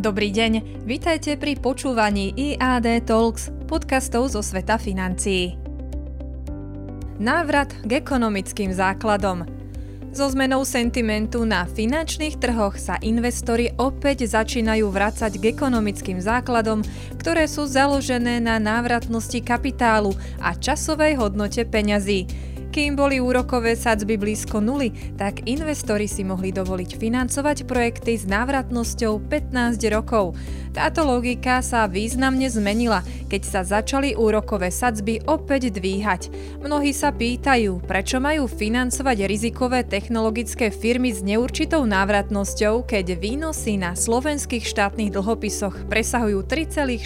Dobrý deň, vitajte pri počúvaní IAD Talks, podcastov zo sveta financií. Návrat k ekonomickým základom. So zmenou sentimentu na finančných trhoch sa investori opäť začínajú vracať k ekonomickým základom, ktoré sú založené na návratnosti kapitálu a časovej hodnote peňazí. Kým boli úrokové sadzby blízko nuly, tak investori si mohli dovoliť financovať projekty s návratnosťou 15 rokov. Táto logika sa významne zmenila, keď sa začali úrokové sadzby opäť dvíhať. Mnohí sa pýtajú, prečo majú financovať rizikové technologické firmy s neurčitou návratnosťou, keď výnosy na slovenských štátnych dlhopisoch presahujú 3,6%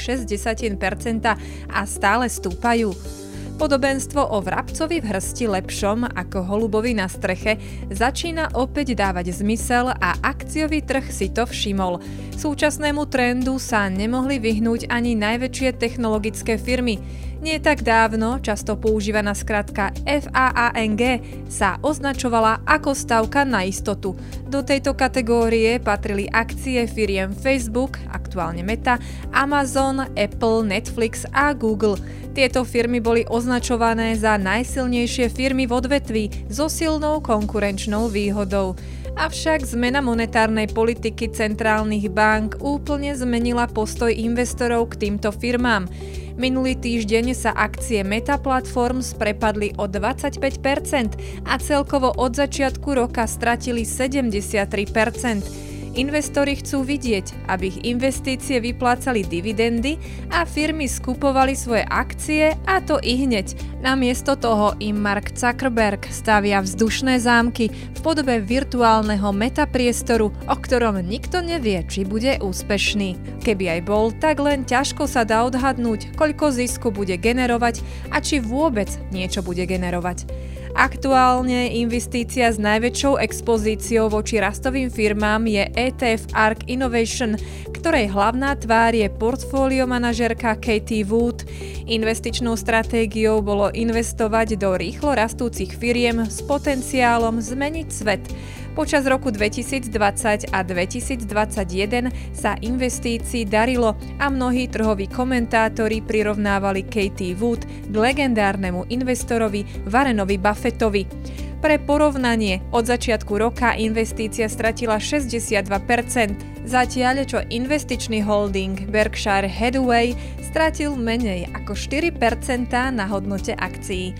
a stále stúpajú. Podobenstvo o vrabcovi v hrsti lepšom ako holubovi na streche začína opäť dávať zmysel a akciový trh si to všimol. Súčasnému trendu sa nemohli vyhnúť ani najväčšie technologické firmy. Nie tak dávno, často používaná skratka FAANG, sa označovala ako stavka na istotu. Do tejto kategórie patrili akcie firiem Facebook, aktuálne Meta, Amazon, Apple, Netflix a Google. Tieto firmy boli označované za najsilnejšie firmy v odvetví so silnou konkurenčnou výhodou. Avšak zmena monetárnej politiky centrálnych bank úplne zmenila postoj investorov k týmto firmám. Minulý týždeň sa akcie Meta Platforms prepadli o 25% a celkovo od začiatku roka stratili 73%. Investori chcú vidieť, aby ich investície vyplácali dividendy a firmy skupovali svoje akcie a to i hneď. Namiesto toho im Mark Zuckerberg stavia vzdušné zámky v podobe virtuálneho metapriestoru, o ktorom nikto nevie, či bude úspešný. Keby aj bol, tak len ťažko sa dá odhadnúť, koľko zisku bude generovať a či vôbec niečo bude generovať. Aktuálne investícia s najväčšou expozíciou voči rastovým firmám je ETF ARK Innovation, ktorej hlavná tvár je portfólio manažerka Katie Wood. Investičnou stratégiou bolo investovať do rýchlo rastúcich firiem s potenciálom zmeniť svet. Počas roku 2020 a 2021 sa investícií darilo a mnohí trhoví komentátori prirovnávali Katie Wood k legendárnemu investorovi Warrenovi Buffettovi. Pre porovnanie, od začiatku roka investícia stratila 62%, zatiaľ čo investičný holding Berkshire Hathaway stratil menej ako 4% na hodnote akcií.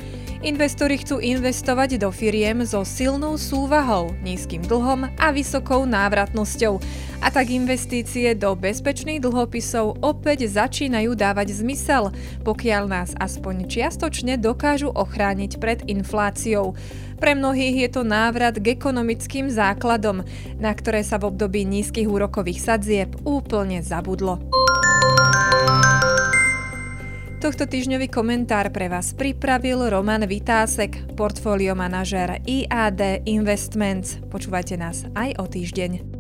Investori chcú investovať do firiem so silnou súvahou, nízkym dlhom a vysokou návratnosťou. A tak investície do bezpečných dlhopisov opäť začínajú dávať zmysel, pokiaľ nás aspoň čiastočne dokážu ochrániť pred infláciou. Pre mnohých je to návrat k ekonomickým základom, na ktoré sa v období nízkych úrokových sadzieb úplne zabudlo. Tohto týždňový komentár pre vás pripravil Roman Vitásek, portfólio manažer IAD Investments. Počúvajte nás aj o týždeň.